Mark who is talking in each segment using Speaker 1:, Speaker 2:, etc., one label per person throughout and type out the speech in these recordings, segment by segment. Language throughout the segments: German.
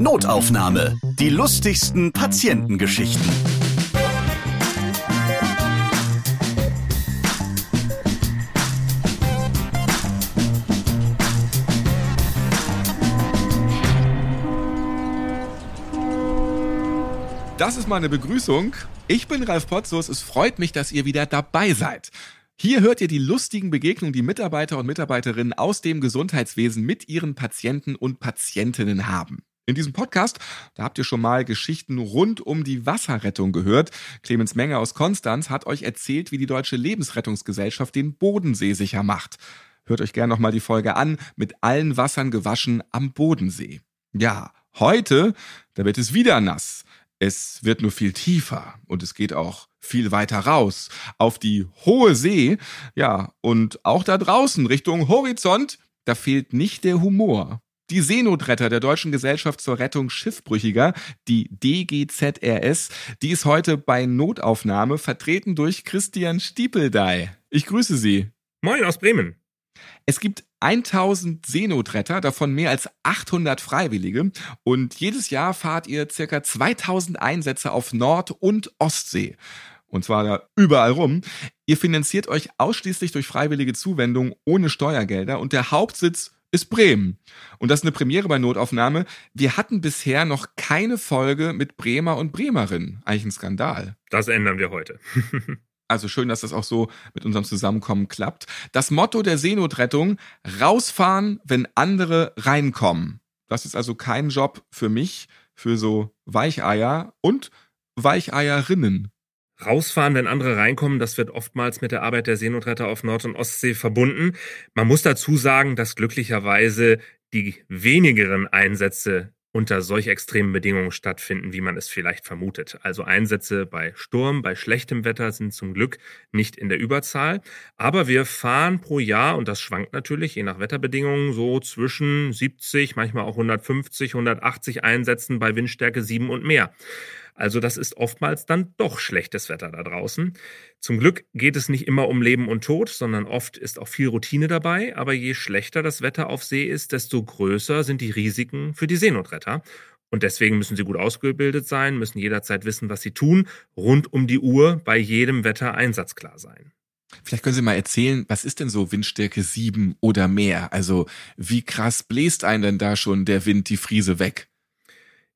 Speaker 1: Notaufnahme. Die lustigsten Patientengeschichten.
Speaker 2: Das ist meine Begrüßung. Ich bin Ralf Potzus. Es freut mich, dass ihr wieder dabei seid. Hier hört ihr die lustigen Begegnungen, die Mitarbeiter und Mitarbeiterinnen aus dem Gesundheitswesen mit ihren Patienten und Patientinnen haben. In diesem Podcast, da habt ihr schon mal Geschichten rund um die Wasserrettung gehört. Clemens Menger aus Konstanz hat euch erzählt, wie die Deutsche Lebensrettungsgesellschaft den Bodensee sicher macht. Hört euch gerne nochmal die Folge an, mit allen Wassern gewaschen am Bodensee. Ja, heute, da wird es wieder nass. Es wird nur viel tiefer und es geht auch viel weiter raus auf die hohe See. Ja, und auch da draußen Richtung Horizont, da fehlt nicht der Humor. Die Seenotretter der Deutschen Gesellschaft zur Rettung Schiffbrüchiger, die DGZRS, die ist heute bei Notaufnahme vertreten durch Christian Stiepeldey. Ich grüße Sie.
Speaker 3: Moin aus Bremen.
Speaker 2: Es gibt 1000 Seenotretter, davon mehr als 800 Freiwillige. Und jedes Jahr fahrt ihr circa 2000 Einsätze auf Nord- und Ostsee. Und zwar da überall rum. Ihr finanziert euch ausschließlich durch freiwillige Zuwendung ohne Steuergelder und der Hauptsitz ist Bremen. Und das ist eine Premiere bei Notaufnahme. Wir hatten bisher noch keine Folge mit Bremer und Bremerin. Eigentlich ein Skandal.
Speaker 3: Das ändern wir heute.
Speaker 2: Also schön, dass das auch so mit unserem Zusammenkommen klappt. Das Motto der Seenotrettung, rausfahren, wenn andere reinkommen. Das ist also kein Job für mich, für so Weicheier und Weicheierinnen.
Speaker 3: Rausfahren, wenn andere reinkommen, das wird oftmals mit der Arbeit der Seenotretter auf Nord- und Ostsee verbunden. Man muss dazu sagen, dass glücklicherweise die wenigeren Einsätze unter solch extremen Bedingungen stattfinden, wie man es vielleicht vermutet. Also Einsätze bei Sturm, bei schlechtem Wetter sind zum Glück nicht in der Überzahl. Aber wir fahren pro Jahr, und das schwankt natürlich je nach Wetterbedingungen, so zwischen 70, manchmal auch 150, 180 Einsätzen bei Windstärke 7 und mehr. Also das ist oftmals dann doch schlechtes Wetter da draußen. Zum Glück geht es nicht immer um Leben und Tod, sondern oft ist auch viel Routine dabei. Aber je schlechter das Wetter auf See ist, desto größer sind die Risiken für die Seenotretter. Und deswegen müssen sie gut ausgebildet sein, müssen jederzeit wissen, was sie tun, rund um die Uhr bei jedem Wetter einsatzklar sein.
Speaker 2: Vielleicht können Sie mal erzählen, was ist denn so Windstärke 7 oder mehr? Also wie krass bläst einen denn da schon der Wind die Friese weg?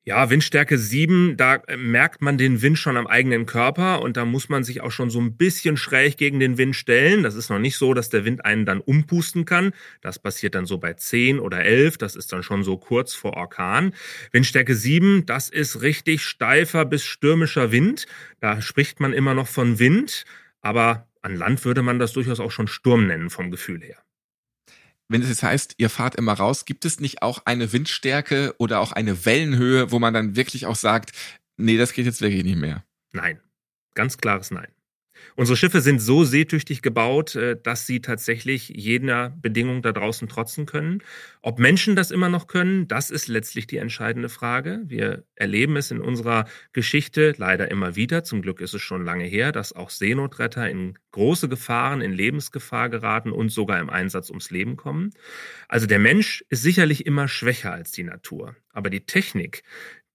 Speaker 3: Ja, Windstärke 7, da äh, merkt man den Wind schon am eigenen Körper und da muss man sich auch schon so ein bisschen schräg gegen den Wind stellen. Das ist noch nicht so, dass der Wind einen dann umpusten kann. Das passiert dann so bei 10 oder 11, das ist dann schon so kurz vor Orkan. Windstärke 7, das ist richtig steifer bis stürmischer Wind. Da spricht man immer noch von Wind, aber an Land würde man das durchaus auch schon Sturm nennen vom Gefühl her
Speaker 2: wenn es jetzt heißt, ihr fahrt immer raus, gibt es nicht auch eine Windstärke oder auch eine Wellenhöhe, wo man dann wirklich auch sagt, nee, das geht jetzt wirklich nicht mehr?
Speaker 3: Nein. Ganz klares Nein. Unsere Schiffe sind so seetüchtig gebaut, äh, dass sie tatsächlich jeder Bedingung da draußen trotzen können. Ob Menschen das immer noch können, das ist letztlich die entscheidende Frage. Wir erleben es in unserer Geschichte leider immer wieder. Zum Glück ist es schon lange her, dass auch Seenotretter in große Gefahren, in Lebensgefahr geraten und sogar im Einsatz ums Leben kommen. Also der Mensch ist sicherlich immer schwächer als die Natur. Aber die Technik,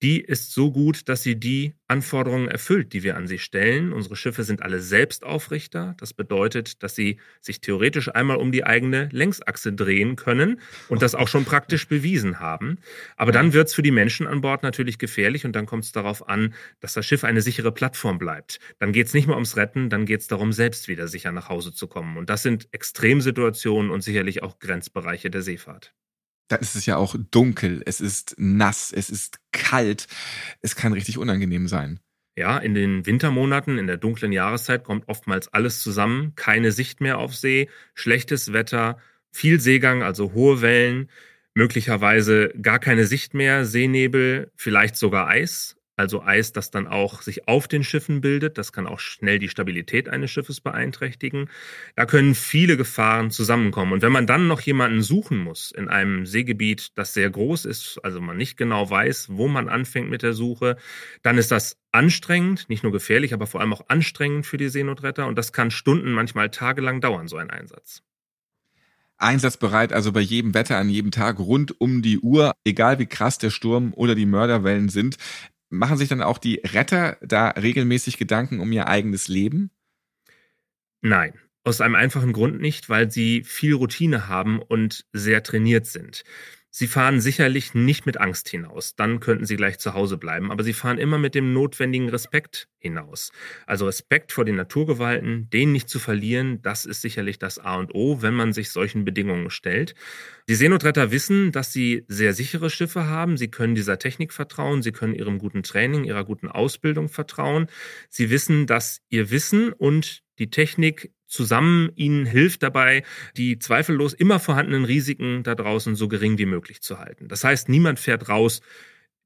Speaker 3: die ist so gut, dass sie die Anforderungen erfüllt, die wir an sie stellen. Unsere Schiffe sind alle Selbstaufrichter. Das bedeutet, dass sie sich theoretisch einmal um die eigene Längsachse drehen können und das auch schon praktisch bewiesen haben. Aber dann wird es für die Menschen an Bord natürlich gefährlich und dann kommt es darauf an, dass das Schiff eine sichere Plattform bleibt. Dann geht es nicht mehr ums Retten, dann geht es darum, selbst wieder sicher nach Hause zu kommen. Und das sind Extremsituationen und sicherlich auch Grenzbereiche der Seefahrt
Speaker 2: dann ist es ja auch dunkel, es ist nass, es ist kalt. Es kann richtig unangenehm sein.
Speaker 3: Ja, in den Wintermonaten, in der dunklen Jahreszeit kommt oftmals alles zusammen. Keine Sicht mehr auf See, schlechtes Wetter, viel Seegang, also hohe Wellen, möglicherweise gar keine Sicht mehr, Seenebel, vielleicht sogar Eis also Eis, das dann auch sich auf den Schiffen bildet. Das kann auch schnell die Stabilität eines Schiffes beeinträchtigen. Da können viele Gefahren zusammenkommen. Und wenn man dann noch jemanden suchen muss in einem Seegebiet, das sehr groß ist, also man nicht genau weiß, wo man anfängt mit der Suche, dann ist das anstrengend, nicht nur gefährlich, aber vor allem auch anstrengend für die Seenotretter. Und das kann Stunden, manchmal tagelang dauern, so ein Einsatz.
Speaker 2: einsatzbereit, also bei jedem Wetter an jedem Tag rund um die Uhr, egal wie krass der Sturm oder die Mörderwellen sind. Machen sich dann auch die Retter da regelmäßig Gedanken um ihr eigenes Leben?
Speaker 3: Nein. Aus einem einfachen Grund nicht, weil sie viel Routine haben und sehr trainiert sind. Sie fahren sicherlich nicht mit Angst hinaus, dann könnten Sie gleich zu Hause bleiben, aber Sie fahren immer mit dem notwendigen Respekt hinaus. Also Respekt vor den Naturgewalten, den nicht zu verlieren, das ist sicherlich das A und O, wenn man sich solchen Bedingungen stellt. Die Seenotretter wissen, dass sie sehr sichere Schiffe haben, sie können dieser Technik vertrauen, sie können ihrem guten Training, ihrer guten Ausbildung vertrauen. Sie wissen, dass ihr Wissen und die Technik zusammen ihnen hilft dabei, die zweifellos immer vorhandenen Risiken da draußen so gering wie möglich zu halten. Das heißt, niemand fährt raus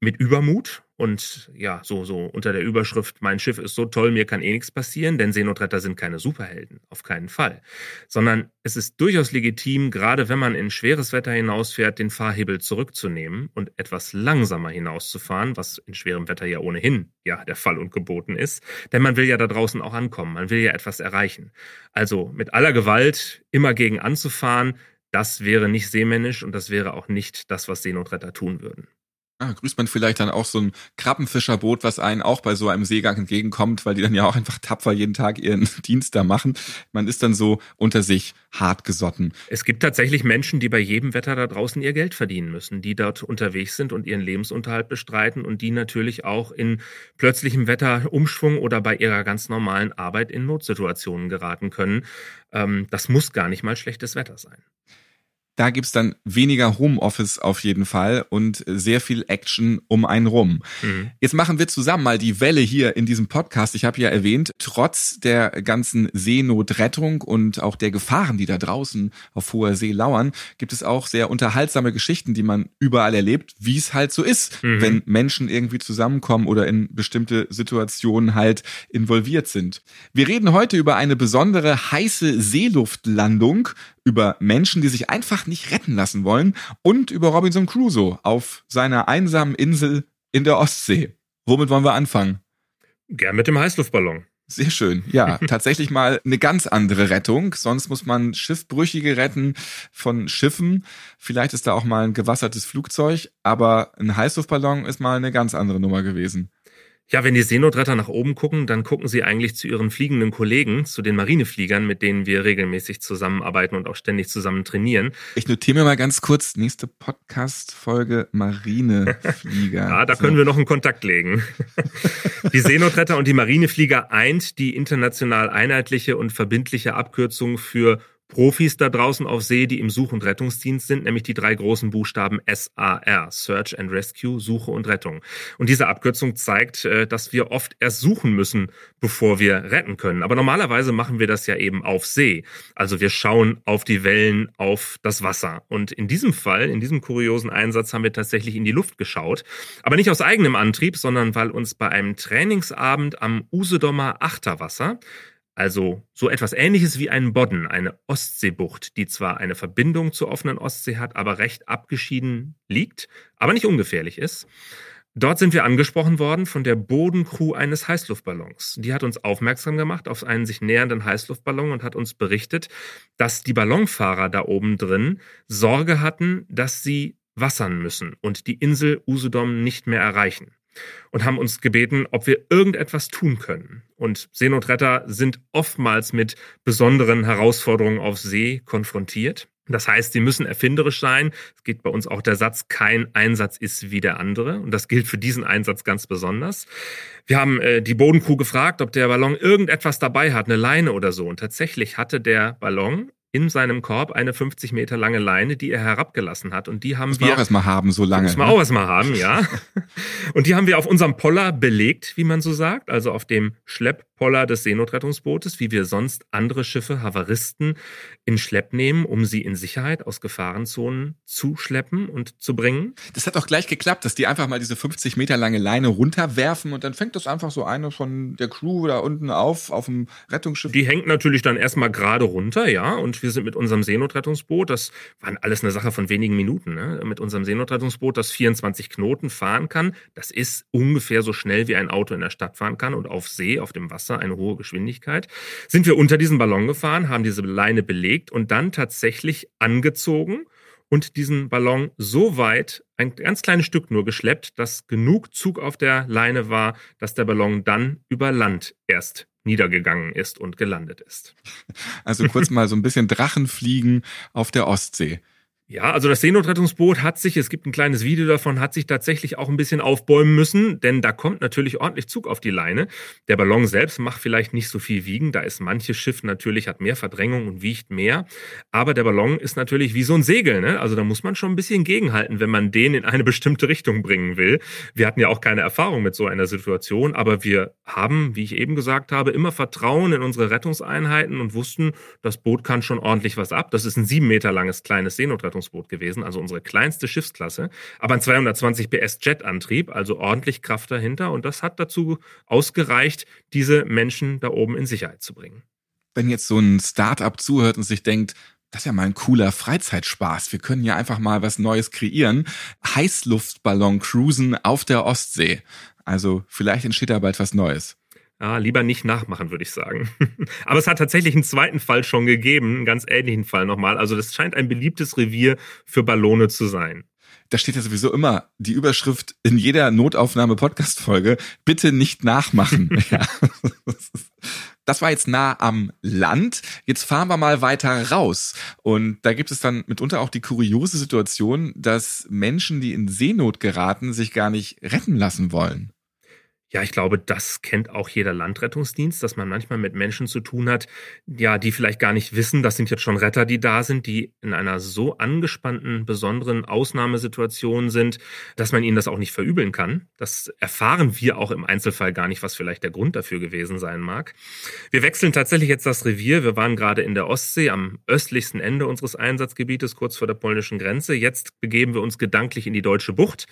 Speaker 3: mit Übermut und ja, so, so unter der Überschrift, mein Schiff ist so toll, mir kann eh nichts passieren, denn Seenotretter sind keine Superhelden, auf keinen Fall. Sondern es ist durchaus legitim, gerade wenn man in schweres Wetter hinausfährt, den Fahrhebel zurückzunehmen und etwas langsamer hinauszufahren, was in schwerem Wetter ja ohnehin ja der Fall und geboten ist. Denn man will ja da draußen auch ankommen, man will ja etwas erreichen. Also mit aller Gewalt immer gegen anzufahren, das wäre nicht seemännisch und das wäre auch nicht das, was Seenotretter tun würden.
Speaker 2: Ah, grüßt man vielleicht dann auch so ein Krabbenfischerboot, was einen auch bei so einem Seegang entgegenkommt, weil die dann ja auch einfach tapfer jeden Tag ihren Dienst da machen. Man ist dann so unter sich hart gesotten.
Speaker 3: Es gibt tatsächlich Menschen, die bei jedem Wetter da draußen ihr Geld verdienen müssen, die dort unterwegs sind und ihren Lebensunterhalt bestreiten und die natürlich auch in plötzlichem Wetterumschwung oder bei ihrer ganz normalen Arbeit in Notsituationen geraten können. Ähm, das muss gar nicht mal schlechtes Wetter sein.
Speaker 2: Da gibt's dann weniger Homeoffice auf jeden Fall und sehr viel Action um einen rum. Mhm. Jetzt machen wir zusammen mal die Welle hier in diesem Podcast. Ich habe ja erwähnt, trotz der ganzen Seenotrettung und auch der Gefahren, die da draußen auf hoher See lauern, gibt es auch sehr unterhaltsame Geschichten, die man überall erlebt, wie es halt so ist, mhm. wenn Menschen irgendwie zusammenkommen oder in bestimmte Situationen halt involviert sind. Wir reden heute über eine besondere heiße Seeluftlandung über Menschen, die sich einfach nicht retten lassen wollen und über Robinson Crusoe auf seiner einsamen Insel in der Ostsee. Womit wollen wir anfangen?
Speaker 3: Gern mit dem Heißluftballon.
Speaker 2: Sehr schön. Ja, tatsächlich mal eine ganz andere Rettung. Sonst muss man Schiffbrüchige retten von Schiffen. Vielleicht ist da auch mal ein gewassertes Flugzeug, aber ein Heißluftballon ist mal eine ganz andere Nummer gewesen.
Speaker 3: Ja, wenn die Seenotretter nach oben gucken, dann gucken sie eigentlich zu ihren fliegenden Kollegen, zu den Marinefliegern, mit denen wir regelmäßig zusammenarbeiten und auch ständig zusammen trainieren.
Speaker 2: Ich notiere mir mal ganz kurz, nächste Podcast-Folge Marineflieger.
Speaker 3: ja, da so. können wir noch einen Kontakt legen. die Seenotretter und die Marineflieger eint die international einheitliche und verbindliche Abkürzung für Profis da draußen auf See, die im Such- und Rettungsdienst sind, nämlich die drei großen Buchstaben SAR, Search and Rescue, Suche und Rettung. Und diese Abkürzung zeigt, äh, dass wir oft erst suchen müssen, bevor wir retten können. Aber normalerweise machen wir das ja eben auf See. Also wir schauen auf die Wellen, auf das Wasser. Und in diesem Fall, in diesem kuriosen Einsatz, haben wir tatsächlich in die Luft geschaut. Aber nicht aus eigenem Antrieb, sondern weil uns bei einem Trainingsabend am Usedomer Achterwasser also so etwas ähnliches wie ein Bodden, eine Ostseebucht, die zwar eine Verbindung zur offenen Ostsee hat, aber recht abgeschieden liegt, aber nicht ungefährlich ist. Dort sind wir angesprochen worden von der Bodencrew eines Heißluftballons. Die hat uns aufmerksam gemacht auf einen sich nähernden Heißluftballon und hat uns berichtet, dass die Ballonfahrer da oben drin Sorge hatten, dass sie wassern müssen und die Insel Usedom nicht mehr erreichen und haben uns gebeten, ob wir irgendetwas tun können. Und Seenotretter sind oftmals mit besonderen Herausforderungen auf See konfrontiert. Das heißt, sie müssen erfinderisch sein. Es geht bei uns auch der Satz, kein Einsatz ist wie der andere. Und das gilt für diesen Einsatz ganz besonders. Wir haben äh, die Bodencrew gefragt, ob der Ballon irgendetwas dabei hat, eine Leine oder so. Und tatsächlich hatte der Ballon in seinem Korb eine 50 Meter lange Leine, die er herabgelassen hat. Und die haben
Speaker 2: muss
Speaker 3: wir.
Speaker 2: Muss man auch erstmal haben, so lange.
Speaker 3: Muss man ne? auch erstmal haben, ja. und die haben wir auf unserem Poller belegt, wie man so sagt, also auf dem Schlepppoller des Seenotrettungsbootes, wie wir sonst andere Schiffe, Havaristen, in Schlepp nehmen, um sie in Sicherheit aus Gefahrenzonen zu schleppen und zu bringen.
Speaker 2: Das hat auch gleich geklappt, dass die einfach mal diese 50 Meter lange Leine runterwerfen und dann fängt das einfach so eine von der Crew da unten auf, auf dem Rettungsschiff.
Speaker 3: Die hängt natürlich dann erstmal gerade runter, ja, und wir sind mit unserem Seenotrettungsboot, das war alles eine Sache von wenigen Minuten, ne? mit unserem Seenotrettungsboot, das 24 Knoten fahren kann. Das ist ungefähr so schnell wie ein Auto in der Stadt fahren kann und auf See, auf dem Wasser Wasser eine hohe Geschwindigkeit, sind wir unter diesen Ballon gefahren, haben diese Leine belegt und dann tatsächlich angezogen und diesen Ballon so weit, ein ganz kleines Stück nur geschleppt, dass genug Zug auf der Leine war, dass der Ballon dann über Land erst niedergegangen ist und gelandet ist.
Speaker 2: Also kurz mal so ein bisschen Drachenfliegen auf der Ostsee.
Speaker 3: Ja, also das Seenotrettungsboot hat sich, es gibt ein kleines Video davon, hat sich tatsächlich auch ein bisschen aufbäumen müssen, denn da kommt natürlich ordentlich Zug auf die Leine. Der Ballon selbst macht vielleicht nicht so viel wiegen, da ist manches Schiff natürlich, hat mehr Verdrängung und wiegt mehr. Aber der Ballon ist natürlich wie so ein Segel, ne? Also da muss man schon ein bisschen gegenhalten, wenn man den in eine bestimmte Richtung bringen will. Wir hatten ja auch keine Erfahrung mit so einer Situation, aber wir haben, wie ich eben gesagt habe, immer Vertrauen in unsere Rettungseinheiten und wussten, das Boot kann schon ordentlich was ab. Das ist ein sieben Meter langes kleines Seenotrettungsboot. Rettungsboot gewesen, also unsere kleinste Schiffsklasse, aber ein 220 PS Jetantrieb, also ordentlich Kraft dahinter und das hat dazu ausgereicht, diese Menschen da oben in Sicherheit zu bringen.
Speaker 2: Wenn jetzt so ein Startup zuhört und sich denkt, das ist ja mal ein cooler Freizeitspaß. Wir können ja einfach mal was Neues kreieren. Heißluftballon cruisen auf der Ostsee. Also vielleicht entsteht da bald was Neues.
Speaker 3: Ja, lieber nicht nachmachen, würde ich sagen. Aber es hat tatsächlich einen zweiten Fall schon gegeben, einen ganz ähnlichen Fall nochmal. Also das scheint ein beliebtes Revier für Ballone zu sein.
Speaker 2: Da steht ja sowieso immer die Überschrift in jeder Notaufnahme-Podcast-Folge, bitte nicht nachmachen. ja. Das war jetzt nah am Land. Jetzt fahren wir mal weiter raus. Und da gibt es dann mitunter auch die kuriose Situation, dass Menschen, die in Seenot geraten, sich gar nicht retten lassen wollen.
Speaker 3: Ja, ich glaube, das kennt auch jeder Landrettungsdienst, dass man manchmal mit Menschen zu tun hat, ja, die vielleicht gar nicht wissen, das sind jetzt schon Retter, die da sind, die in einer so angespannten, besonderen Ausnahmesituation sind, dass man ihnen das auch nicht verübeln kann. Das erfahren wir auch im Einzelfall gar nicht, was vielleicht der Grund dafür gewesen sein mag. Wir wechseln tatsächlich jetzt das Revier. Wir waren gerade in der Ostsee am östlichsten Ende unseres Einsatzgebietes, kurz vor der polnischen Grenze. Jetzt begeben wir uns gedanklich in die deutsche Bucht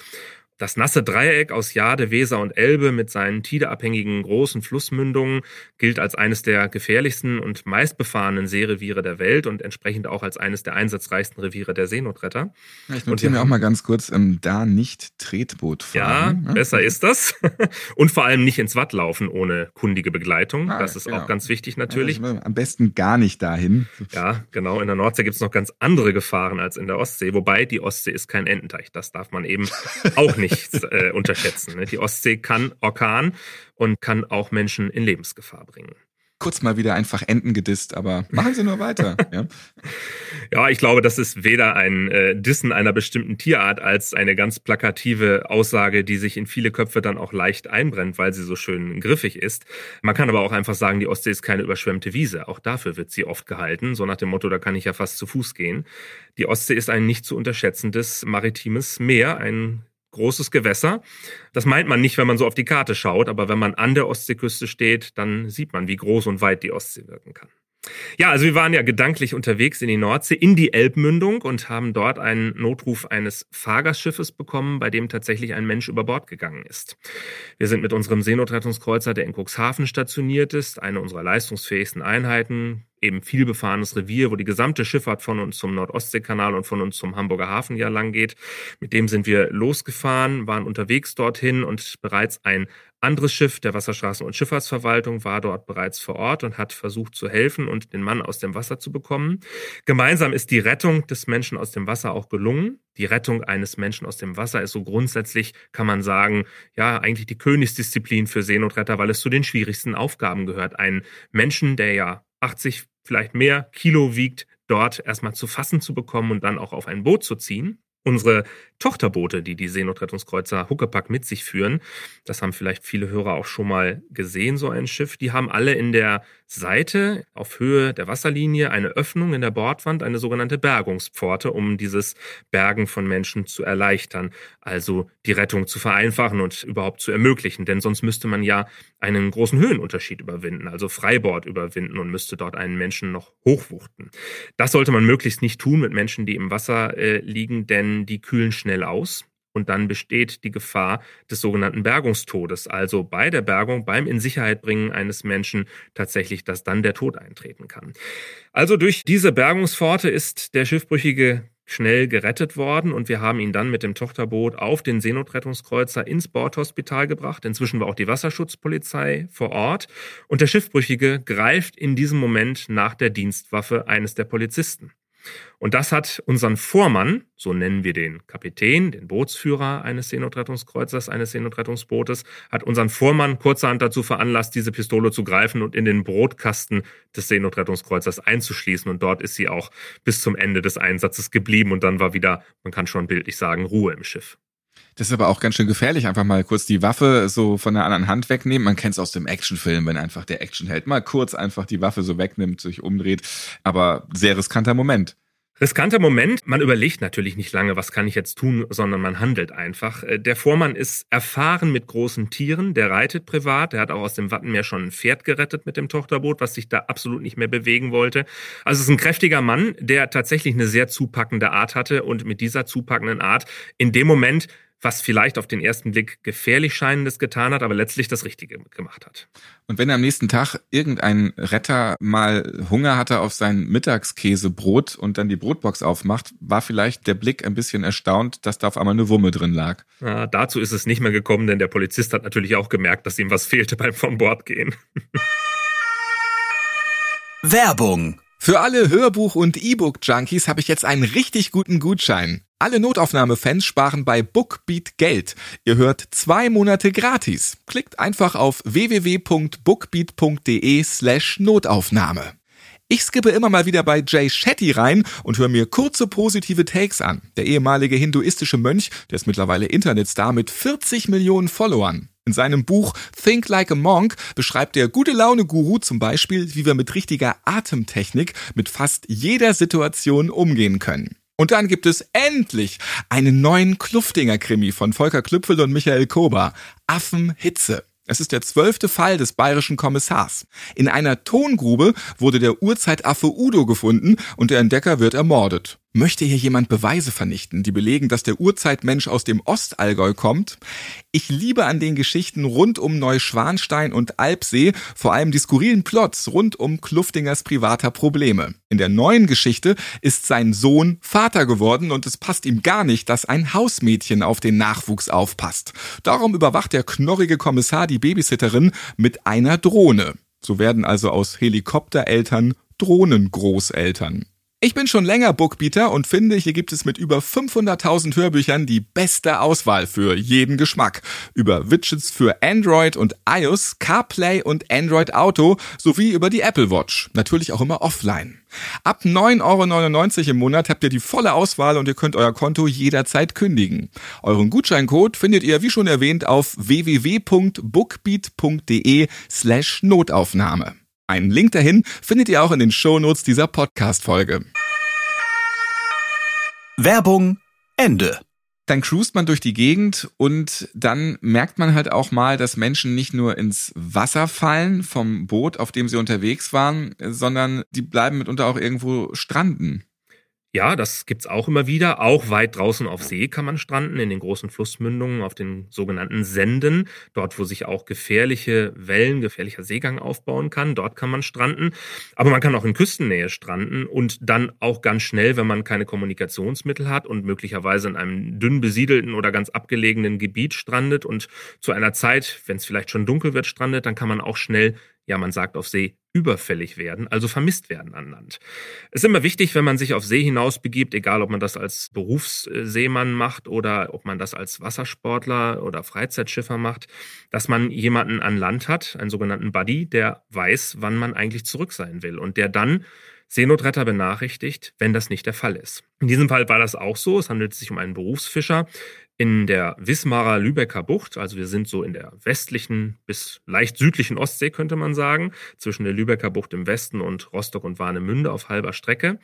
Speaker 3: das nasse Dreieck aus Jade, Weser und Elbe mit seinen tideabhängigen großen Flussmündungen gilt als eines der gefährlichsten und meistbefahrenen Seereviere der Welt und entsprechend auch als eines der einsatzreichsten Reviere der Seenotretter.
Speaker 2: Ja, ich notiere mir auch mal ganz kurz, ähm, da nicht Tretboot
Speaker 3: fahren. Ja, ja, besser ist das. und vor allem nicht ins Watt laufen ohne kundige Begleitung. Ah, das ist genau. auch ganz wichtig natürlich.
Speaker 2: Ja, am besten gar nicht dahin.
Speaker 3: Ja, genau. In der Nordsee gibt es noch ganz andere Gefahren als in der Ostsee. Wobei die Ostsee ist kein Ententeich. Das darf man eben auch nicht nicht äh, unterschätzen. Ne? Die Ostsee kann Orkan und kann auch Menschen in Lebensgefahr bringen
Speaker 2: kurz mal wieder einfach Enten gedisst, aber machen Sie nur weiter. ja.
Speaker 3: ja, ich glaube, das ist weder ein äh, Dissen einer bestimmten Tierart als eine ganz plakative Aussage, die sich in viele Köpfe dann auch leicht einbrennt, weil sie so schön griffig ist. Man kann aber auch einfach sagen, die Ostsee ist keine überschwemmte Wiese. Auch dafür wird sie oft gehalten, so nach dem Motto, da kann ich ja fast zu Fuß gehen. Die Ostsee ist ein nicht zu unterschätzendes maritimes Meer, ein großes Gewässer. Das meint man nicht, wenn man so auf die Karte schaut, aber wenn man an der Ostseeküste steht, dann sieht man, wie groß und weit die Ostsee wirken kann. Ja, also wir waren ja gedanklich unterwegs in die Nordsee, in die Elbmündung und haben dort einen Notruf eines Fahrgastschiffes bekommen, bei dem tatsächlich ein Mensch über Bord gegangen ist. Wir sind mit unserem Seenotrettungskreuzer, der in Cuxhaven stationiert ist, eine unserer leistungsfähigsten Einheiten, eben viel befahrenes Revier, wo die gesamte Schifffahrt von uns zum Nordostseekanal und von uns zum Hamburger Hafen ja lang geht. Mit dem sind wir losgefahren, waren unterwegs dorthin und bereits ein anderes Schiff der Wasserstraßen- und Schifffahrtsverwaltung war dort bereits vor Ort und hat versucht zu helfen und den Mann aus dem Wasser zu bekommen. Gemeinsam ist die Rettung des Menschen aus dem Wasser auch gelungen. Die Rettung eines Menschen aus dem Wasser ist so grundsätzlich, kann man sagen, ja, eigentlich die Königsdisziplin für Seenotretter, weil es zu den schwierigsten Aufgaben gehört. Einen Menschen, der ja 80, vielleicht mehr Kilo wiegt, dort erstmal zu fassen zu bekommen und dann auch auf ein Boot zu ziehen. Unsere Tochterboote, die die Seenotrettungskreuzer Huckepack mit sich führen, das haben vielleicht viele Hörer auch schon mal gesehen, so ein Schiff, die haben alle in der Seite auf Höhe der Wasserlinie eine Öffnung in der Bordwand, eine sogenannte Bergungspforte, um dieses Bergen von Menschen zu erleichtern, also die Rettung zu vereinfachen und überhaupt zu ermöglichen, denn sonst müsste man ja einen großen Höhenunterschied überwinden, also Freibord überwinden und müsste dort einen Menschen noch hochwuchten. Das sollte man möglichst nicht tun mit Menschen, die im Wasser äh, liegen, denn die kühlen schnell aus und dann besteht die Gefahr des sogenannten Bergungstodes. Also bei der Bergung, beim in Sicherheit bringen eines Menschen tatsächlich, dass dann der Tod eintreten kann. Also durch diese Bergungspforte ist der Schiffbrüchige schnell gerettet worden und wir haben ihn dann mit dem Tochterboot auf den Seenotrettungskreuzer ins Bordhospital gebracht. Inzwischen war auch die Wasserschutzpolizei vor Ort und der Schiffbrüchige greift in diesem Moment nach der Dienstwaffe eines der Polizisten. Und das hat unseren Vormann, so nennen wir den Kapitän, den Bootsführer eines Seenotrettungskreuzers, eines Seenotrettungsbootes, hat unseren Vormann kurzerhand dazu veranlasst, diese Pistole zu greifen und in den Brotkasten des Seenotrettungskreuzers einzuschließen. Und dort ist sie auch bis zum Ende des Einsatzes geblieben. Und dann war wieder, man kann schon bildlich sagen, Ruhe im Schiff.
Speaker 2: Das ist aber auch ganz schön gefährlich, einfach mal kurz die Waffe so von der anderen Hand wegnehmen. Man kennt es aus dem Actionfilm, wenn einfach der Actionheld mal kurz einfach die Waffe so wegnimmt, sich umdreht. Aber sehr riskanter Moment.
Speaker 3: Riskanter Moment, man überlegt natürlich nicht lange, was kann ich jetzt tun, sondern man handelt einfach. Äh, der Vormann ist erfahren mit großen Tieren, der reitet privat, der hat auch aus dem Wattenmeer schon ein Pferd gerettet mit dem Tochterboot, was sich da absolut nicht mehr bewegen wollte. Also es ist ein kräftiger Mann, der tatsächlich eine sehr zupackende Art hatte und mit dieser zupackenden Art in dem Moment was vielleicht auf den ersten Blick gefährlich scheinendes getan hat, aber letztlich das Richtige gemacht hat.
Speaker 2: Und wenn am nächsten Tag irgendein Retter mal Hunger hatte auf sein Mittagskäsebrot und dann die Brotbox aufmacht, war vielleicht der Blick ein bisschen erstaunt, dass da auf einmal eine Wumme drin lag.
Speaker 3: Ja, dazu ist es nicht mehr gekommen, denn der Polizist hat natürlich auch gemerkt, dass ihm was fehlte beim vom Bord gehen.
Speaker 1: Werbung
Speaker 2: für alle Hörbuch- und E-Book-Junkies habe ich jetzt einen richtig guten Gutschein. Alle Notaufnahmefans sparen bei Bookbeat Geld. Ihr hört zwei Monate gratis. Klickt einfach auf www.bookbeat.de slash Notaufnahme. Ich skippe immer mal wieder bei Jay Shetty rein und höre mir kurze positive Takes an. Der ehemalige hinduistische Mönch, der ist mittlerweile Internetstar mit 40 Millionen Followern. In seinem Buch Think Like a Monk beschreibt der gute Laune Guru zum Beispiel, wie wir mit richtiger Atemtechnik mit fast jeder Situation umgehen können. Und dann gibt es endlich einen neuen Kluftinger-Krimi von Volker Klüpfel und Michael Kober. Affenhitze. Es ist der zwölfte Fall des bayerischen Kommissars. In einer Tongrube wurde der Urzeitaffe Udo gefunden und der Entdecker wird ermordet. Möchte hier jemand Beweise vernichten, die belegen, dass der Urzeitmensch aus dem Ostallgäu kommt? Ich liebe an den Geschichten rund um Neuschwanstein und Alpsee vor allem die skurrilen Plots rund um Kluftingers privater Probleme. In der neuen Geschichte ist sein Sohn Vater geworden und es passt ihm gar nicht, dass ein Hausmädchen auf den Nachwuchs aufpasst. Darum überwacht der knorrige Kommissar die Babysitterin mit einer Drohne. So werden also aus Helikoptereltern Drohnengroßeltern. Ich bin schon länger Bookbeater und finde, hier gibt es mit über 500.000 Hörbüchern die beste Auswahl für jeden Geschmack. Über Widgets für Android und iOS, CarPlay und Android Auto sowie über die Apple Watch. Natürlich auch immer offline. Ab 9,99 Euro im Monat habt ihr die volle Auswahl und ihr könnt euer Konto jederzeit kündigen. Euren Gutscheincode findet ihr, wie schon erwähnt, auf www.bookbeat.de slash Notaufnahme. Einen Link dahin findet ihr auch in den Shownotes dieser Podcast-Folge.
Speaker 1: Werbung Ende.
Speaker 2: Dann cruist man durch die Gegend und dann merkt man halt auch mal, dass Menschen nicht nur ins Wasser fallen vom Boot, auf dem sie unterwegs waren, sondern die bleiben mitunter auch irgendwo stranden.
Speaker 3: Ja, das gibt's auch immer wieder. Auch weit draußen auf See kann man stranden, in den großen Flussmündungen, auf den sogenannten Senden. Dort, wo sich auch gefährliche Wellen, gefährlicher Seegang aufbauen kann, dort kann man stranden. Aber man kann auch in Küstennähe stranden und dann auch ganz schnell, wenn man keine Kommunikationsmittel hat und möglicherweise in einem dünn besiedelten oder ganz abgelegenen Gebiet strandet und zu einer Zeit, wenn es vielleicht schon dunkel wird, strandet, dann kann man auch schnell ja, man sagt auf See, überfällig werden, also vermisst werden an Land. Es ist immer wichtig, wenn man sich auf See hinaus begibt, egal ob man das als Berufsseemann macht oder ob man das als Wassersportler oder Freizeitschiffer macht, dass man jemanden an Land hat, einen sogenannten Buddy, der weiß, wann man eigentlich zurück sein will und der dann Seenotretter benachrichtigt, wenn das nicht der Fall ist. In diesem Fall war das auch so. Es handelt sich um einen Berufsfischer, in der Wismarer Lübecker Bucht, also wir sind so in der westlichen bis leicht südlichen Ostsee, könnte man sagen, zwischen der Lübecker Bucht im Westen und Rostock und Warnemünde auf halber Strecke.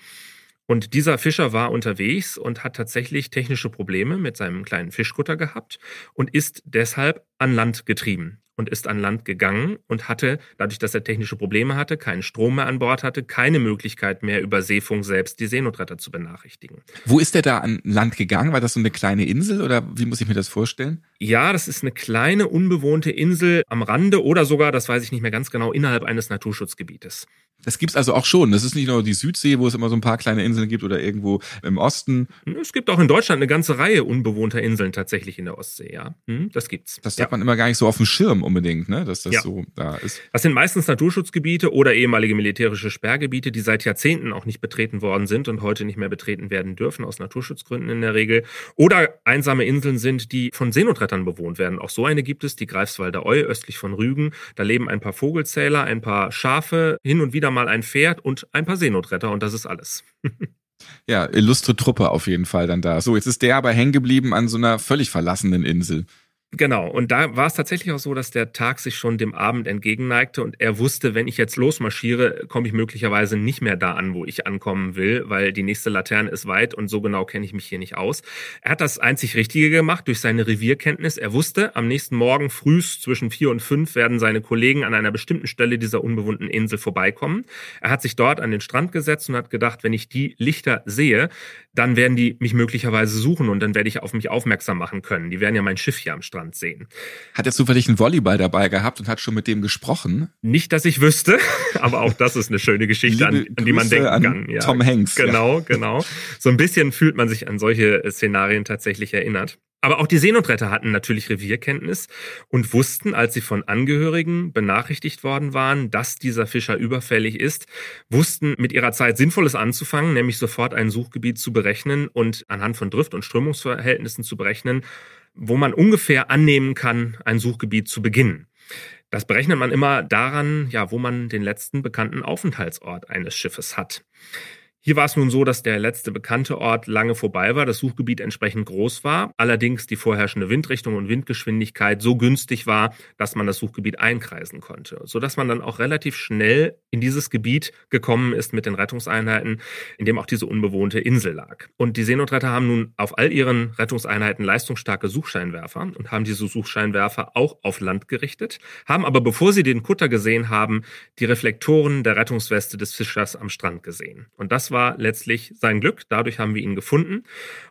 Speaker 3: Und dieser Fischer war unterwegs und hat tatsächlich technische Probleme mit seinem kleinen Fischkutter gehabt und ist deshalb an Land getrieben. und ist an Land gegangen und hatte, dadurch, dass er technische Probleme hatte, keinen Strom mehr an Bord hatte, keine Möglichkeit mehr über Seefunk selbst die Seenotretter zu benachrichtigen.
Speaker 2: Wo ist er da an Land gegangen? War das so eine kleine Insel oder wie muss ich mir das vorstellen?
Speaker 3: Ja, das ist eine kleine unbewohnte Insel am Rande oder sogar, das weiß ich nicht mehr ganz genau, innerhalb eines Naturschutzgebietes.
Speaker 2: Das gibt's also auch schon. Das ist nicht nur die Südsee, wo es immer so ein paar kleine Inseln gibt oder irgendwo im Osten.
Speaker 3: Es gibt auch in Deutschland eine ganze Reihe unbewohnter Inseln tatsächlich in der Ostsee, ja. Hm, das gibt's.
Speaker 2: Das hat man immer gar nicht so auf dem Schirm unbedingt, ne, dass das ja. so da ist.
Speaker 3: Das sind meistens Naturschutzgebiete oder ehemalige militärische Sperrgebiete, die seit Jahrzehnten auch nicht betreten worden sind und heute nicht mehr betreten werden dürfen, aus Naturschutzgründen in der Regel. Oder einsame Inseln sind, die von Seenotrettern bewohnt werden. Auch so eine gibt es, die Greifswalder Eu, östlich von Rügen. Da leben ein paar Vogelzähler, ein paar Schafe, hin und wieder mal ein Pferd und ein paar Seenotretter und das ist alles.
Speaker 2: ja, illustre Truppe auf jeden Fall dann da. So, jetzt ist der aber hängen geblieben an so einer völlig verlassenen Insel.
Speaker 3: Genau, und da war es tatsächlich auch so, dass der Tag sich schon dem Abend entgegenneigte und er wusste, wenn ich jetzt losmarschiere, komme ich möglicherweise nicht mehr da an, wo ich ankommen will, weil die nächste Laterne ist weit und so genau kenne ich mich hier nicht aus. Er hat das einzig Richtige gemacht durch seine Revierkenntnis. Er wusste, am nächsten Morgen frühs zwischen vier und fünf werden seine Kollegen an einer bestimmten Stelle dieser unbewohnten Insel vorbeikommen. Er hat sich dort an den Strand gesetzt und hat gedacht, wenn ich die Lichter sehe, dann werden die mich möglicherweise suchen und dann werde ich auf mich aufmerksam machen können. Die werden ja mein Schiff hier am Strand sehen.
Speaker 2: Hat er zufällig einen Volleyball dabei gehabt und hat schon mit dem gesprochen?
Speaker 3: Nicht, dass ich wüsste, aber auch das ist eine schöne Geschichte, an, an, die man denken kann.
Speaker 2: Ja, Tom Hanks.
Speaker 3: Genau, ja. genau. So ein bisschen fühlt man sich an solche Szenarien tatsächlich erinnert. Aber auch die Seenotretter hatten natürlich Revierkenntnis und wussten, als sie von Angehörigen benachrichtigt worden waren, dass dieser Fischer überfällig ist, wussten mit ihrer Zeit Sinnvolles anzufangen, nämlich sofort ein Suchgebiet zu berechnen und anhand von Drift- und Strömungsverhältnissen zu berechnen, wo man ungefähr annehmen kann, ein Suchgebiet zu beginnen. Das berechnet man immer daran, ja, wo man den letzten bekannten Aufenthaltsort eines Schiffes hat. Hier war es nun so, dass der letzte bekannte Ort lange vorbei war, das Suchgebiet entsprechend groß war, allerdings die vorherrschende Windrichtung und Windgeschwindigkeit so günstig war, dass man das Suchgebiet einkreisen konnte, so dass man dann auch relativ schnell in dieses Gebiet gekommen ist mit den Rettungseinheiten, in dem auch diese unbewohnte Insel lag. Und die Seenotretter haben nun auf all ihren Rettungseinheiten leistungsstarke Suchscheinwerfer und haben diese Suchscheinwerfer auch auf Land gerichtet, haben aber bevor sie den Kutter gesehen haben, die Reflektoren der Rettungsweste des Fischers am Strand gesehen. Und das war letztlich sein Glück. Dadurch haben wir ihn gefunden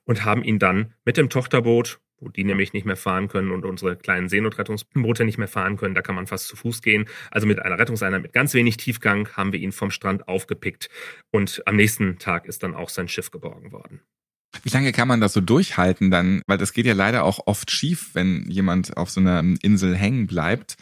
Speaker 3: und haben ihn dann mit dem Tochterboot, wo die nämlich nicht mehr fahren können und unsere kleinen Seenotrettungsboote nicht mehr fahren können, da kann man fast zu Fuß gehen. Also mit einer Rettungseinheit mit ganz wenig Tiefgang haben wir ihn vom Strand aufgepickt und am nächsten Tag ist dann auch sein Schiff geborgen worden.
Speaker 2: Wie lange kann man das so durchhalten dann? Weil das geht ja leider auch oft schief, wenn jemand auf so einer Insel hängen bleibt.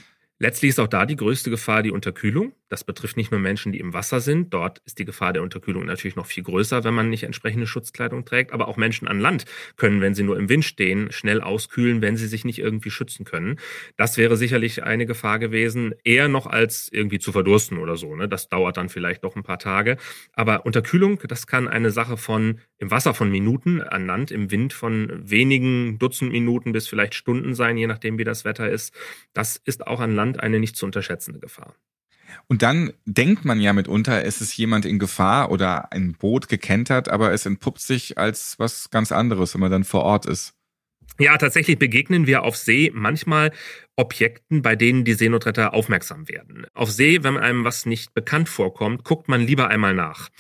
Speaker 3: Letztlich ist auch da die größte Gefahr die Unterkühlung. Das betrifft nicht nur Menschen, die im Wasser sind. Dort ist die Gefahr der Unterkühlung natürlich noch viel größer, wenn man nicht entsprechende Schutzkleidung trägt. Aber auch Menschen an Land können, wenn sie nur im Wind stehen, schnell auskühlen, wenn sie sich nicht irgendwie schützen können. Das wäre sicherlich eine Gefahr gewesen, eher noch als irgendwie zu verdursten oder so. Ne? Das dauert dann vielleicht doch ein paar Tage. Aber Unterkühlung, das kann eine Sache von im Wasser von Minuten, an Land im Wind von wenigen Dutzend Minuten bis vielleicht Stunden sein, je nachdem wie das Wetter ist. Das ist auch an Land eine nicht zu unterschätzende Gefahr.
Speaker 2: Und dann denkt man ja mitunter, es ist jemand in Gefahr oder ein Boot gekentert, aber es entpuppt sich als was ganz anderes, wenn man dann vor Ort ist.
Speaker 3: Ja, tatsächlich begegnen wir auf See manchmal Objekten, bei denen die Seenotretter aufmerksam werden. Auf See, wenn einem was nicht bekannt vorkommt, guckt man lieber einmal nach.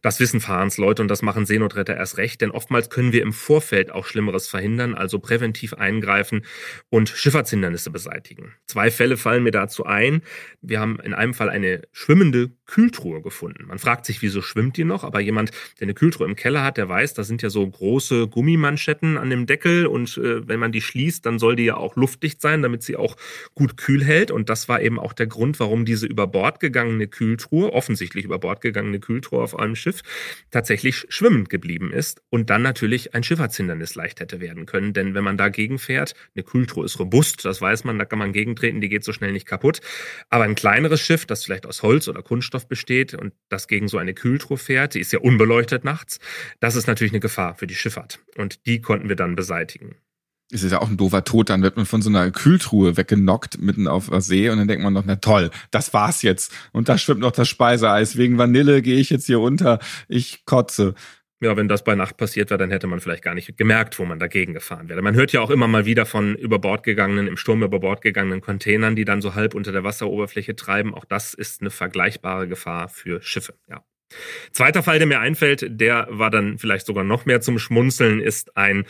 Speaker 3: Das wissen Fahrensleute und das machen Seenotretter erst recht, denn oftmals können wir im Vorfeld auch Schlimmeres verhindern, also präventiv eingreifen und Schifffahrtshindernisse beseitigen. Zwei Fälle fallen mir dazu ein. Wir haben in einem Fall eine schwimmende Kühltruhe gefunden. Man fragt sich, wieso schwimmt die noch? Aber jemand, der eine Kühltruhe im Keller hat, der weiß, da sind ja so große Gummimanschetten an dem Deckel und äh, wenn man die schließt, dann soll die ja auch luftdicht sein, damit sie gut kühl hält. Und das war eben auch der Grund, warum diese über Bord gegangene Kühltruhe, offensichtlich über Bord gegangene Kühltruhe auf einem Schiff, tatsächlich schwimmend geblieben ist und dann natürlich ein Schifffahrtshindernis leicht hätte werden können. Denn wenn man dagegen fährt, eine Kühltruhe ist robust, das weiß man, da kann man gegentreten, die geht so schnell nicht kaputt. Aber ein kleineres Schiff, das vielleicht aus Holz oder Kunststoff besteht und das gegen so eine Kühltruhe fährt, die ist ja unbeleuchtet nachts, das ist natürlich eine Gefahr für die Schifffahrt. Und die konnten wir dann beseitigen
Speaker 2: ist ja auch ein doofer Tod, dann wird man von so einer Kühltruhe weggenockt mitten auf der See und dann denkt man noch, na toll, das war's jetzt. Und da schwimmt noch das Speiseeis. Wegen Vanille gehe ich jetzt hier unter, ich kotze.
Speaker 3: Ja, wenn das bei Nacht passiert wäre, dann hätte man vielleicht gar nicht gemerkt, wo man dagegen gefahren wäre. Man hört ja auch immer mal wieder von über Bord gegangenen, im Sturm über Bord gegangenen Containern, die dann so halb unter der Wasseroberfläche treiben. Auch das ist eine vergleichbare Gefahr für Schiffe, ja. Zweiter Fall, der mir einfällt, der war dann vielleicht sogar noch mehr zum Schmunzeln, ist ein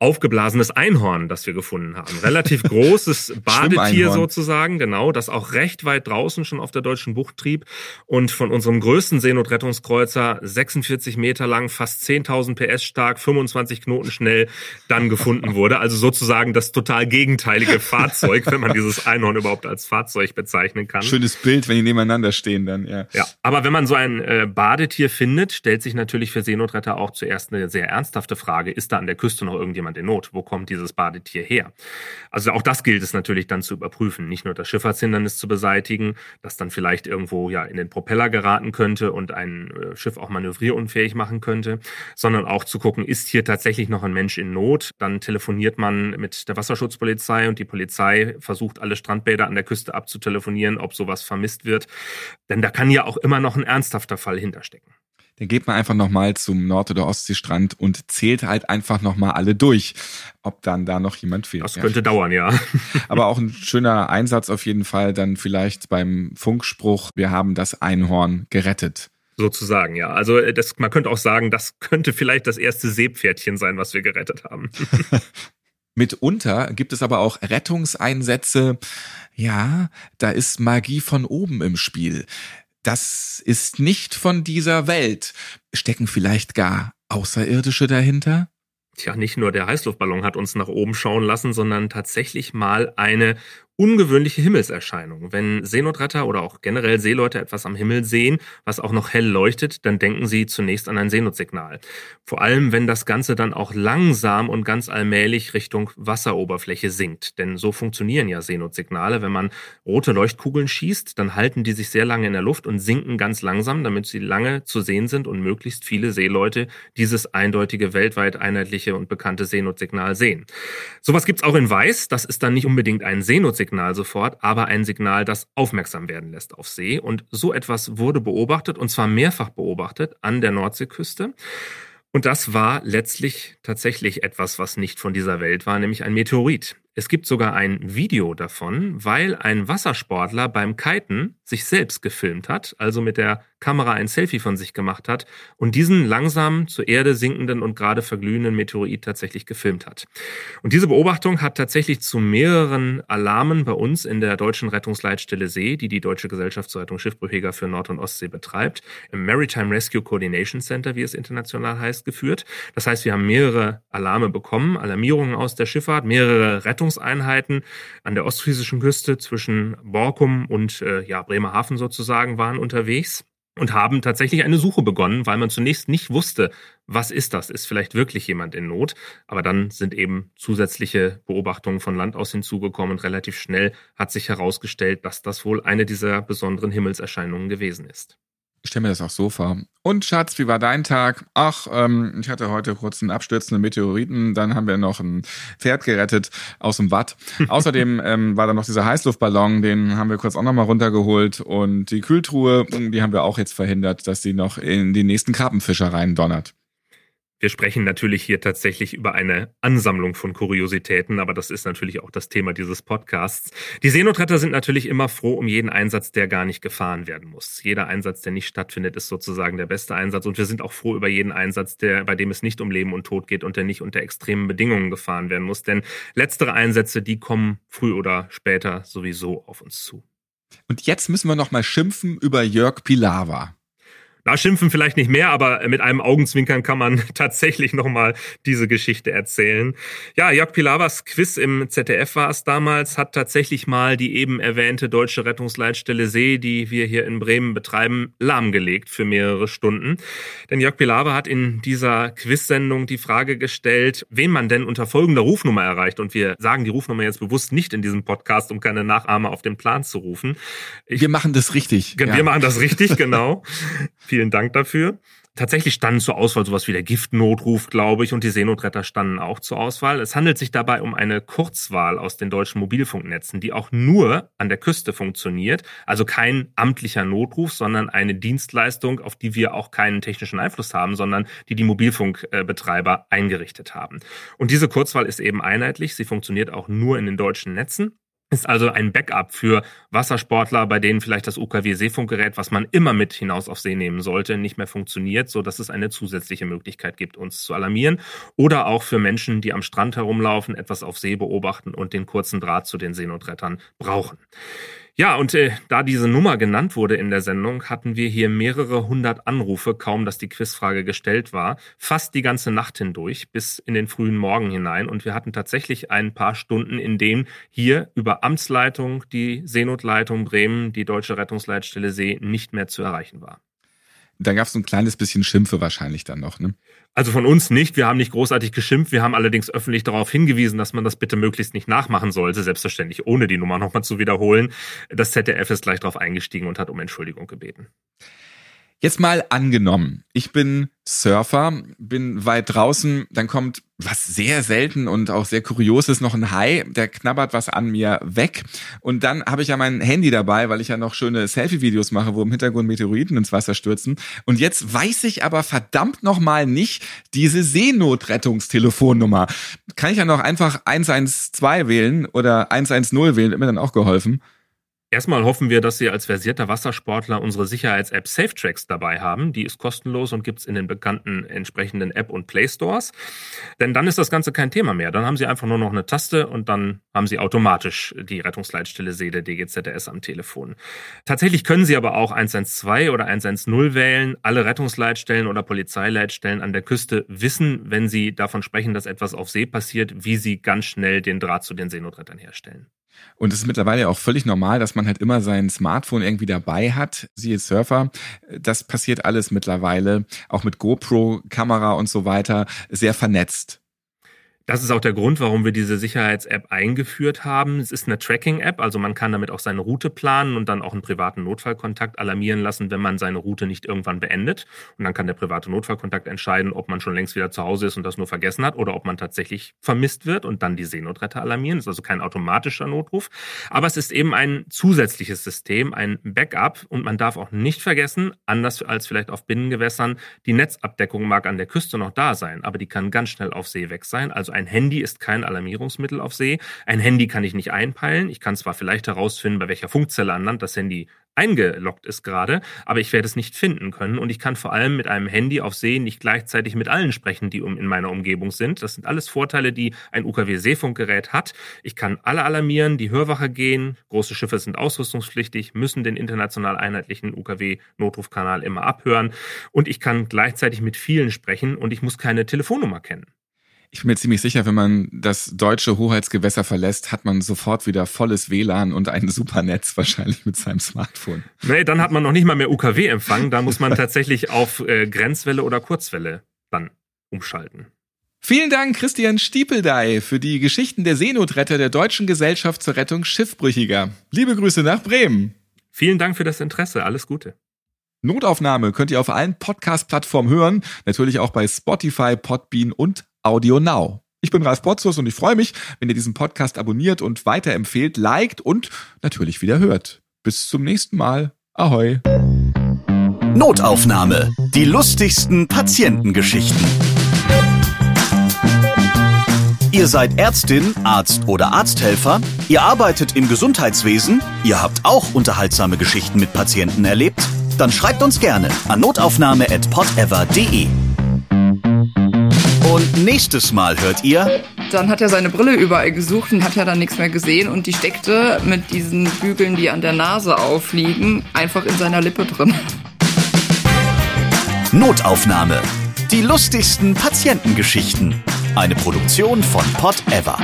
Speaker 3: aufgeblasenes Einhorn, das wir gefunden haben. Relativ großes Badetier sozusagen, genau, das auch recht weit draußen schon auf der deutschen Bucht trieb und von unserem größten Seenotrettungskreuzer 46 Meter lang, fast 10.000 PS stark, 25 Knoten schnell dann gefunden wurde. Also sozusagen das total gegenteilige Fahrzeug, wenn man dieses Einhorn überhaupt als Fahrzeug bezeichnen kann.
Speaker 2: Schönes Bild, wenn die nebeneinander stehen dann, ja.
Speaker 3: Ja, aber wenn man so ein äh, Badetier findet, stellt sich natürlich für Seenotretter auch zuerst eine sehr ernsthafte Frage, ist da an der Küste noch irgendjemand jemand in Not? Wo kommt dieses Badetier her? Also auch das gilt es natürlich dann zu überprüfen. Nicht nur das Schifffahrtshindernis zu beseitigen, das dann vielleicht irgendwo ja in den Propeller geraten könnte und ein äh, Schiff auch manövrierunfähig machen könnte, sondern auch zu gucken, ist hier tatsächlich noch ein Mensch in Not? Dann telefoniert man mit der Wasserschutzpolizei und die Polizei versucht alle Strandbäder an der Küste abzutelefonieren, ob sowas vermisst wird. Denn da kann ja auch immer noch ein ernsthafter Fall hinterstecken
Speaker 2: dann geht man einfach nochmal zum Nord- oder Ostseestrand und zählt halt einfach nochmal alle durch, ob dann da noch jemand fehlt.
Speaker 3: Das könnte ja. dauern, ja.
Speaker 2: Aber auch ein schöner Einsatz auf jeden Fall dann vielleicht beim Funkspruch, wir haben das Einhorn gerettet.
Speaker 3: Sozusagen, ja. Also äh, das, man könnte auch sagen, das könnte vielleicht das erste Seepferdchen sein, was wir gerettet haben.
Speaker 2: Mitunter gibt es aber auch Rettungseinsätze. Ja, da ist Magie von oben im Spiel das ist nicht von dieser Welt. Stecken vielleicht gar Außerirdische dahinter?
Speaker 3: Tja, nicht nur der Heißluftballon hat uns nach oben schauen lassen, sondern tatsächlich mal eine ungewöhnliche Himmelserscheinung. Wenn Seenotretter oder auch generell Seeleute etwas am Himmel sehen, was auch noch hell leuchtet, dann denken sie zunächst an ein Seenotsignal. Vor allem, wenn das Ganze dann auch langsam und ganz allmählich Richtung Wasseroberfläche sinkt. Denn so funktionieren ja Seenotsignale. Wenn man rote Leuchtkugeln schießt, dann halten die sich sehr lange in der Luft und sinken ganz langsam, damit sie lange zu sehen sind und möglichst viele Seeleute dieses eindeutige, weltweit einheitliche und bekannte Seenotsignal sehen. Sowas gibt's auch in Weiß. Das ist dann nicht unbedingt ein Seenotsignal, Signal sofort, aber ein Signal, das aufmerksam werden lässt auf See. Und so etwas wurde beobachtet, und zwar mehrfach beobachtet an der Nordseeküste. Und das war letztlich tatsächlich etwas, was nicht von dieser Welt war, nämlich ein Meteorit. Es gibt sogar ein Video davon, weil ein Wassersportler beim Kiten sich selbst gefilmt hat, also mit der Kamera ein Selfie von sich gemacht hat und diesen langsam zur Erde sinkenden und gerade verglühenden Meteorit tatsächlich gefilmt hat. Und diese Beobachtung hat tatsächlich zu mehreren Alarmen bei uns in der deutschen Rettungsleitstelle See, die die Deutsche Gesellschaft zur Rettung Schiffbrüchiger für Nord- und Ostsee betreibt, im Maritime Rescue Coordination Center, wie es international heißt, geführt. Das heißt, wir haben mehrere Alarme bekommen, Alarmierungen aus der Schifffahrt, mehrere Rettungseinheiten an der ostfriesischen Küste zwischen Borkum und äh, ja, Bremerhaven sozusagen waren unterwegs und haben tatsächlich eine Suche begonnen, weil man zunächst nicht wusste, was ist das? Ist vielleicht wirklich jemand in Not? Aber dann sind eben zusätzliche Beobachtungen von Land aus hinzugekommen und relativ schnell hat sich herausgestellt, dass das wohl eine dieser besonderen Himmelserscheinungen gewesen ist.
Speaker 2: Ich stelle mir das auch so vor. Und Schatz, wie war dein Tag? Ach, ähm, ich hatte heute kurz einen abstürzenden Meteoriten, dann haben wir noch ein Pferd gerettet aus dem Watt. Außerdem ähm, war da noch dieser Heißluftballon, den haben wir kurz auch nochmal runtergeholt und die Kühltruhe, die haben wir auch jetzt verhindert, dass sie noch in die nächsten Krabbenfischereien donnert.
Speaker 3: Wir sprechen natürlich hier tatsächlich über eine Ansammlung von Kuriositäten, aber das ist natürlich auch das Thema dieses Podcasts. Die Seenotretter sind natürlich immer froh um jeden Einsatz, der gar nicht gefahren werden muss. Jeder Einsatz, der nicht stattfindet, ist sozusagen der beste Einsatz und wir sind auch froh über jeden Einsatz, der, bei dem es nicht um Leben und Tod geht und der nicht unter extremen Bedingungen gefahren werden muss. Denn letztere Einsätze, die kommen früh oder später sowieso auf uns zu.
Speaker 2: Und jetzt müssen wir noch mal schimpfen über Jörg Pilawa.
Speaker 3: Da schimpfen vielleicht nicht mehr, aber mit einem Augenzwinkern kann man tatsächlich nochmal diese Geschichte erzählen. Ja, Jörg Pilawas Quiz im ZDF war es damals, hat tatsächlich mal die eben erwähnte deutsche Rettungsleitstelle See, die wir hier in Bremen betreiben, lahmgelegt für mehrere Stunden. Denn Jörg Pilawa hat in dieser Quiz-Sendung die Frage gestellt, wen man denn unter folgender Rufnummer erreicht. Und wir sagen die Rufnummer jetzt bewusst nicht in diesem Podcast, um keine Nachahmer auf den Plan zu rufen.
Speaker 2: Ich, wir machen das richtig.
Speaker 3: Wir ja. machen das richtig, genau. Vielen Dank dafür. Tatsächlich standen zur Auswahl sowas wie der Giftnotruf, glaube ich, und die Seenotretter standen auch zur Auswahl. Es handelt sich dabei um eine Kurzwahl aus den deutschen Mobilfunknetzen, die auch nur an der Küste funktioniert. Also kein amtlicher Notruf, sondern eine Dienstleistung, auf die wir auch keinen technischen Einfluss haben, sondern die die Mobilfunkbetreiber eingerichtet haben. Und diese Kurzwahl ist eben einheitlich. Sie funktioniert auch nur in den deutschen Netzen ist also ein Backup für Wassersportler, bei denen vielleicht das UKW-Seefunkgerät, was man immer mit hinaus auf See nehmen sollte, nicht mehr funktioniert, so dass es eine zusätzliche Möglichkeit gibt, uns zu alarmieren. Oder auch für Menschen, die am Strand herumlaufen, etwas auf See beobachten und den kurzen Draht zu den Seenotrettern brauchen. Ja, und äh, da diese Nummer genannt wurde in der Sendung, hatten wir hier mehrere hundert Anrufe, kaum dass die Quizfrage gestellt war, fast die ganze Nacht hindurch bis in den frühen Morgen hinein. Und wir hatten tatsächlich ein paar Stunden, in denen hier über Amtsleitung die Seenotleitung Bremen, die Deutsche Rettungsleitstelle See, nicht mehr zu erreichen war.
Speaker 2: Da gab es ein kleines bisschen Schimpfe wahrscheinlich dann noch, ne?
Speaker 3: Also von uns nicht. Wir haben nicht großartig geschimpft. Wir haben allerdings öffentlich darauf hingewiesen, dass man das bitte möglichst nicht nachmachen sollte. Selbstverständlich, ohne die Nummer nochmal zu wiederholen. Das ZDF ist gleich darauf eingestiegen und hat um Entschuldigung gebeten.
Speaker 2: Jetzt mal angenommen, ich bin Surfer, bin weit draußen, dann kommt was sehr selten und auch sehr kurios ist, noch ein Hai, der knabbert was an mir weg. Und dann habe ich ja mein Handy dabei, weil ich ja noch schöne Selfie-Videos mache, wo im Hintergrund Meteoriten ins Wasser stürzen. Und jetzt weiß ich aber verdammt nochmal nicht diese Seenotrettungstelefonnummer. Kann ich ja noch einfach 112 wählen oder 110 wählen, wird mir dann auch geholfen.
Speaker 3: Erstmal hoffen wir, dass Sie als versierter Wassersportler unsere Sicherheits-App SafeTracks dabei haben. Die ist kostenlos und gibt's in den bekannten entsprechenden App- und Play-Stores. Denn dann ist das Ganze kein Thema mehr. Dann haben Sie einfach nur noch eine Taste und dann haben Sie automatisch die Rettungsleitstelle See der DGZS am Telefon. Tatsächlich können Sie aber auch 112 oder 110 wählen. Alle Rettungsleitstellen oder Polizeileitstellen an der Küste wissen, wenn Sie davon sprechen, dass etwas auf See passiert, wie Sie ganz schnell den Draht zu den Seenotrettern herstellen.
Speaker 2: Und es ist mittlerweile auch völlig normal, dass man halt immer sein Smartphone irgendwie dabei hat, siehe Surfer. Das passiert alles mittlerweile, auch mit GoPro-Kamera und so weiter, sehr vernetzt.
Speaker 3: Das ist auch der Grund, warum wir diese Sicherheits-App eingeführt haben. Es ist eine Tracking-App, also man kann damit auch seine Route planen und dann auch einen privaten Notfallkontakt alarmieren lassen, wenn man seine Route nicht irgendwann beendet. Und dann kann der private Notfallkontakt entscheiden, ob man schon längst wieder zu Hause ist und das nur vergessen hat oder ob man tatsächlich vermisst wird und dann die Seenotretter alarmieren. Das ist also kein automatischer Notruf. Aber es ist eben ein zusätzliches System, ein Backup und man darf auch nicht vergessen, anders als vielleicht auf Binnengewässern, die Netzabdeckung mag an der Küste noch da sein, aber die kann ganz schnell auf See weg sein. Also ein Handy ist kein Alarmierungsmittel auf See. Ein Handy kann ich nicht einpeilen. Ich kann zwar vielleicht herausfinden, bei welcher Funkzelle an Land das Handy eingeloggt ist gerade, aber ich werde es nicht finden können und ich kann vor allem mit einem Handy auf See nicht gleichzeitig mit allen sprechen, die in meiner Umgebung sind. Das sind alles Vorteile, die ein UKW-Seefunkgerät hat. Ich kann alle alarmieren, die Hörwache gehen, große Schiffe sind ausrüstungspflichtig, müssen den international einheitlichen UKW-Notrufkanal immer abhören und ich kann gleichzeitig mit vielen sprechen und ich muss keine Telefonnummer kennen.
Speaker 2: Ich bin mir ziemlich sicher, wenn man das deutsche Hoheitsgewässer verlässt, hat man sofort wieder volles WLAN und ein super Netz wahrscheinlich mit seinem Smartphone.
Speaker 3: Nee, dann hat man noch nicht mal mehr UKW-Empfang. Da muss man tatsächlich auf äh, Grenzwelle oder Kurzwelle dann umschalten.
Speaker 2: Vielen Dank, Christian Stiepeldey, für die Geschichten der Seenotretter der Deutschen Gesellschaft zur Rettung Schiffbrüchiger. Liebe Grüße nach Bremen.
Speaker 3: Vielen Dank für das Interesse. Alles Gute.
Speaker 2: Notaufnahme könnt ihr auf allen Podcast-Plattformen hören, natürlich auch bei Spotify, Podbean und Audio Now. Ich bin Ralf Potzus und ich freue mich, wenn ihr diesen Podcast abonniert und weiterempfehlt, liked und natürlich wieder hört. Bis zum nächsten Mal. Ahoi.
Speaker 1: Notaufnahme. Die lustigsten Patientengeschichten. Ihr seid Ärztin, Arzt oder Arzthelfer, ihr arbeitet im Gesundheitswesen, ihr habt auch unterhaltsame Geschichten mit Patienten erlebt? Dann schreibt uns gerne an notaufnahme@podever.de. Und nächstes Mal hört ihr.
Speaker 4: Dann hat er seine Brille überall gesucht und hat ja dann nichts mehr gesehen und die steckte mit diesen Bügeln, die an der Nase aufliegen, einfach in seiner Lippe drin.
Speaker 1: Notaufnahme. Die lustigsten Patientengeschichten. Eine Produktion von Pod Ever.